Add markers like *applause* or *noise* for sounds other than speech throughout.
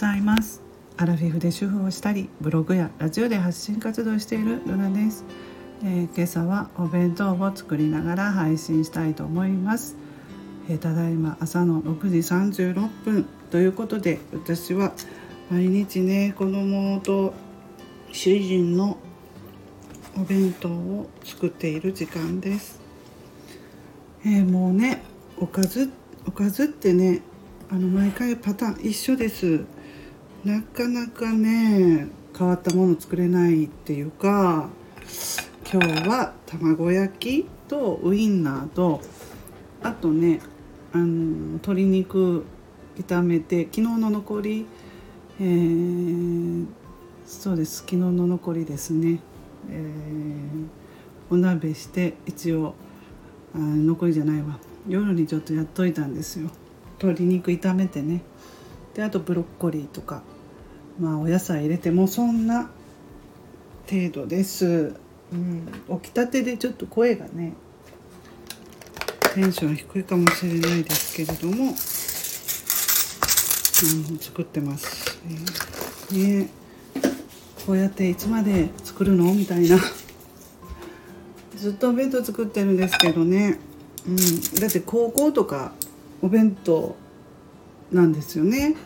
ざいます。アラフィフで主婦をしたりブログやラジオで発信活動しているルナです、えー、今朝はお弁当を作りながら配信したいと思います、えー、ただいま朝の6時36分ということで私は毎日ね子供と主人のお弁当を作っている時間です、えー、もうねおかずおかずってねあの毎回パターン一緒です。なかなかね変わったもの作れないっていうか今日は卵焼きとウインナーとあとねあの鶏肉炒めて昨日の残り、えー、そうです昨日の残りですね、えー、お鍋して一応あ残りじゃないわ。夜にちょっとやっといたんですよ。鶏肉炒めてね。であとブロッコリーとかまあお野菜入れてもそんな程度です、うん、起きたてでちょっと声がねテンション低いかもしれないですけれども、うん、作ってます、えー、ね。こうやっていつまで作るの？みたいな。ずっとお弁当作ってるんですけどね、うん、だって高校とかお弁当なんですよね。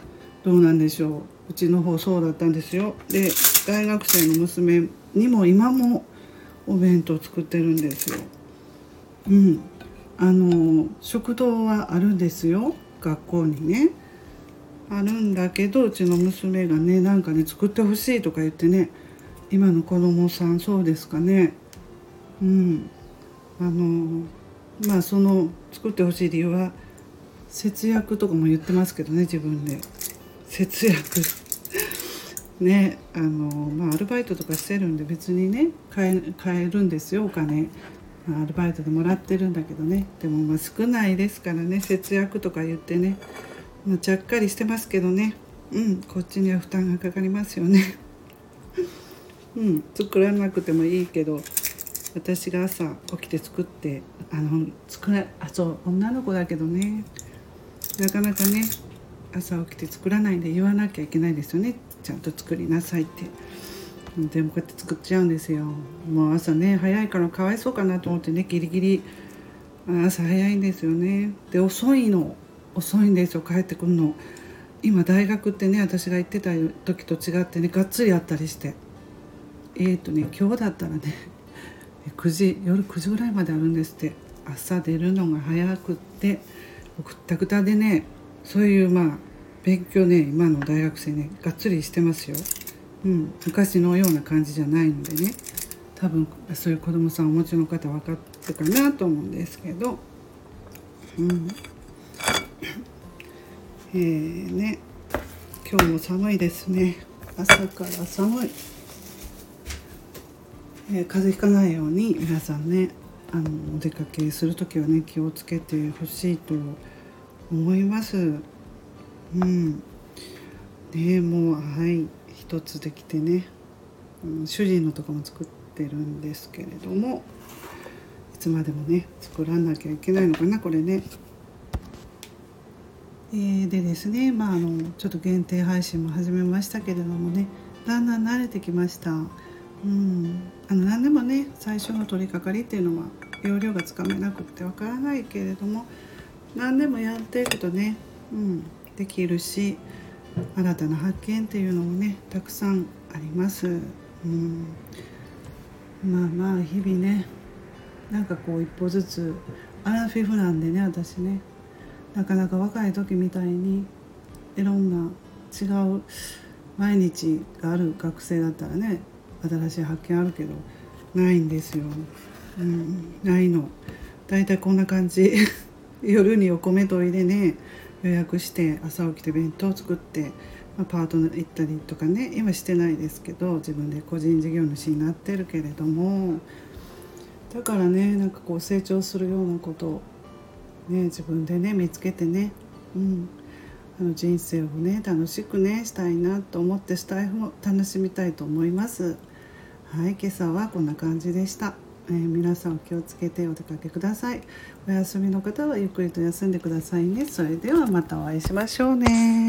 どうなんでしょう。うちの方そうだったんですよ。で大学生の娘にも今もお弁当作ってるんですよ。うん。あの食堂はあるんですよ。学校にね。あるんだけどうちの娘がねなんかね作ってほしいとか言ってね。今の子供さんそうですかね。うん。あのまあその作ってほしい理由は節約とかも言ってますけどね自分で。節約。*laughs* ねあのまあアルバイトとかしてるんで別にね買え買えるんですよお金、まあ、アルバイトでもらってるんだけどね。でもまあ少ないですからね節約とか言ってね、まあ、ちゃっかりしてますけどね。うんこっちには負担がかかりますよね。*laughs* うん作らなくてもいいけど私が朝起きて作ってあの作らあそう女の子だけどね。なかなかね朝起きて作らないんで言わなきゃいけないですよね。ちゃんと作りなさいって。でもこうやって作っちゃうんですよ。もう朝ね早いからかわいそうかなと思ってねギリギリ朝早いんですよね。で遅いの。遅いんですよ帰ってくるの。今大学ってね私が行ってた時と違ってねがっつりあったりして。えーとね今日だったらね *laughs* 9時夜9時ぐらいまであるんですって。朝出るのが早くって。くったくたでねそういうまあ勉強ね今の大学生ねがっつりしてますよ、うん、昔のような感じじゃないのでね。多分そういう子供さんお持ちの方分かってるかなと思うんですけど。うん。えーね。今日も寒いですね。朝から寒い、えー、風邪ひかないように皆さんね。あのお出かけする時はね気をつけてほしいと思います。うん。ねもうはい一つできてね、主人のとかも作ってるんですけれどもいつまでもね作らなきゃいけないのかなこれね。え、でですねまああのちょっと限定配信も始めましたけれどもねだんだん慣れてきました。うん、あの何でもね最初の取り掛かりっていうのは容量がつかめなくってわからないけれども何でもやっていくとね、うん、できるし新たな発見っていうのもねたくさんあります。うん、まあまあ日々ねなんかこう一歩ずつアラフィフなんでね私ねなかなか若い時みたいにいろんな違う毎日がある学生だったらね新しい発見あるけどないんですよ、うん、ないの。だいたいこんな感じ。*laughs* 夜にお米といでね予約して朝起きて弁当作って、まあ、パートナー行ったりとかね今してないですけど自分で個人事業主になってるけれども。だからねなんかこう成長するようなことを、ね、自分でね見つけてね、うん、あの人生をね楽しくねしたいなと思ってスタイフも楽しみたいと思います。はい今朝はこんな感じでした、えー、皆さんお気をつけてお出かけください。お休みの方はゆっくりと休んでくださいね。それではまたお会いしましょうね。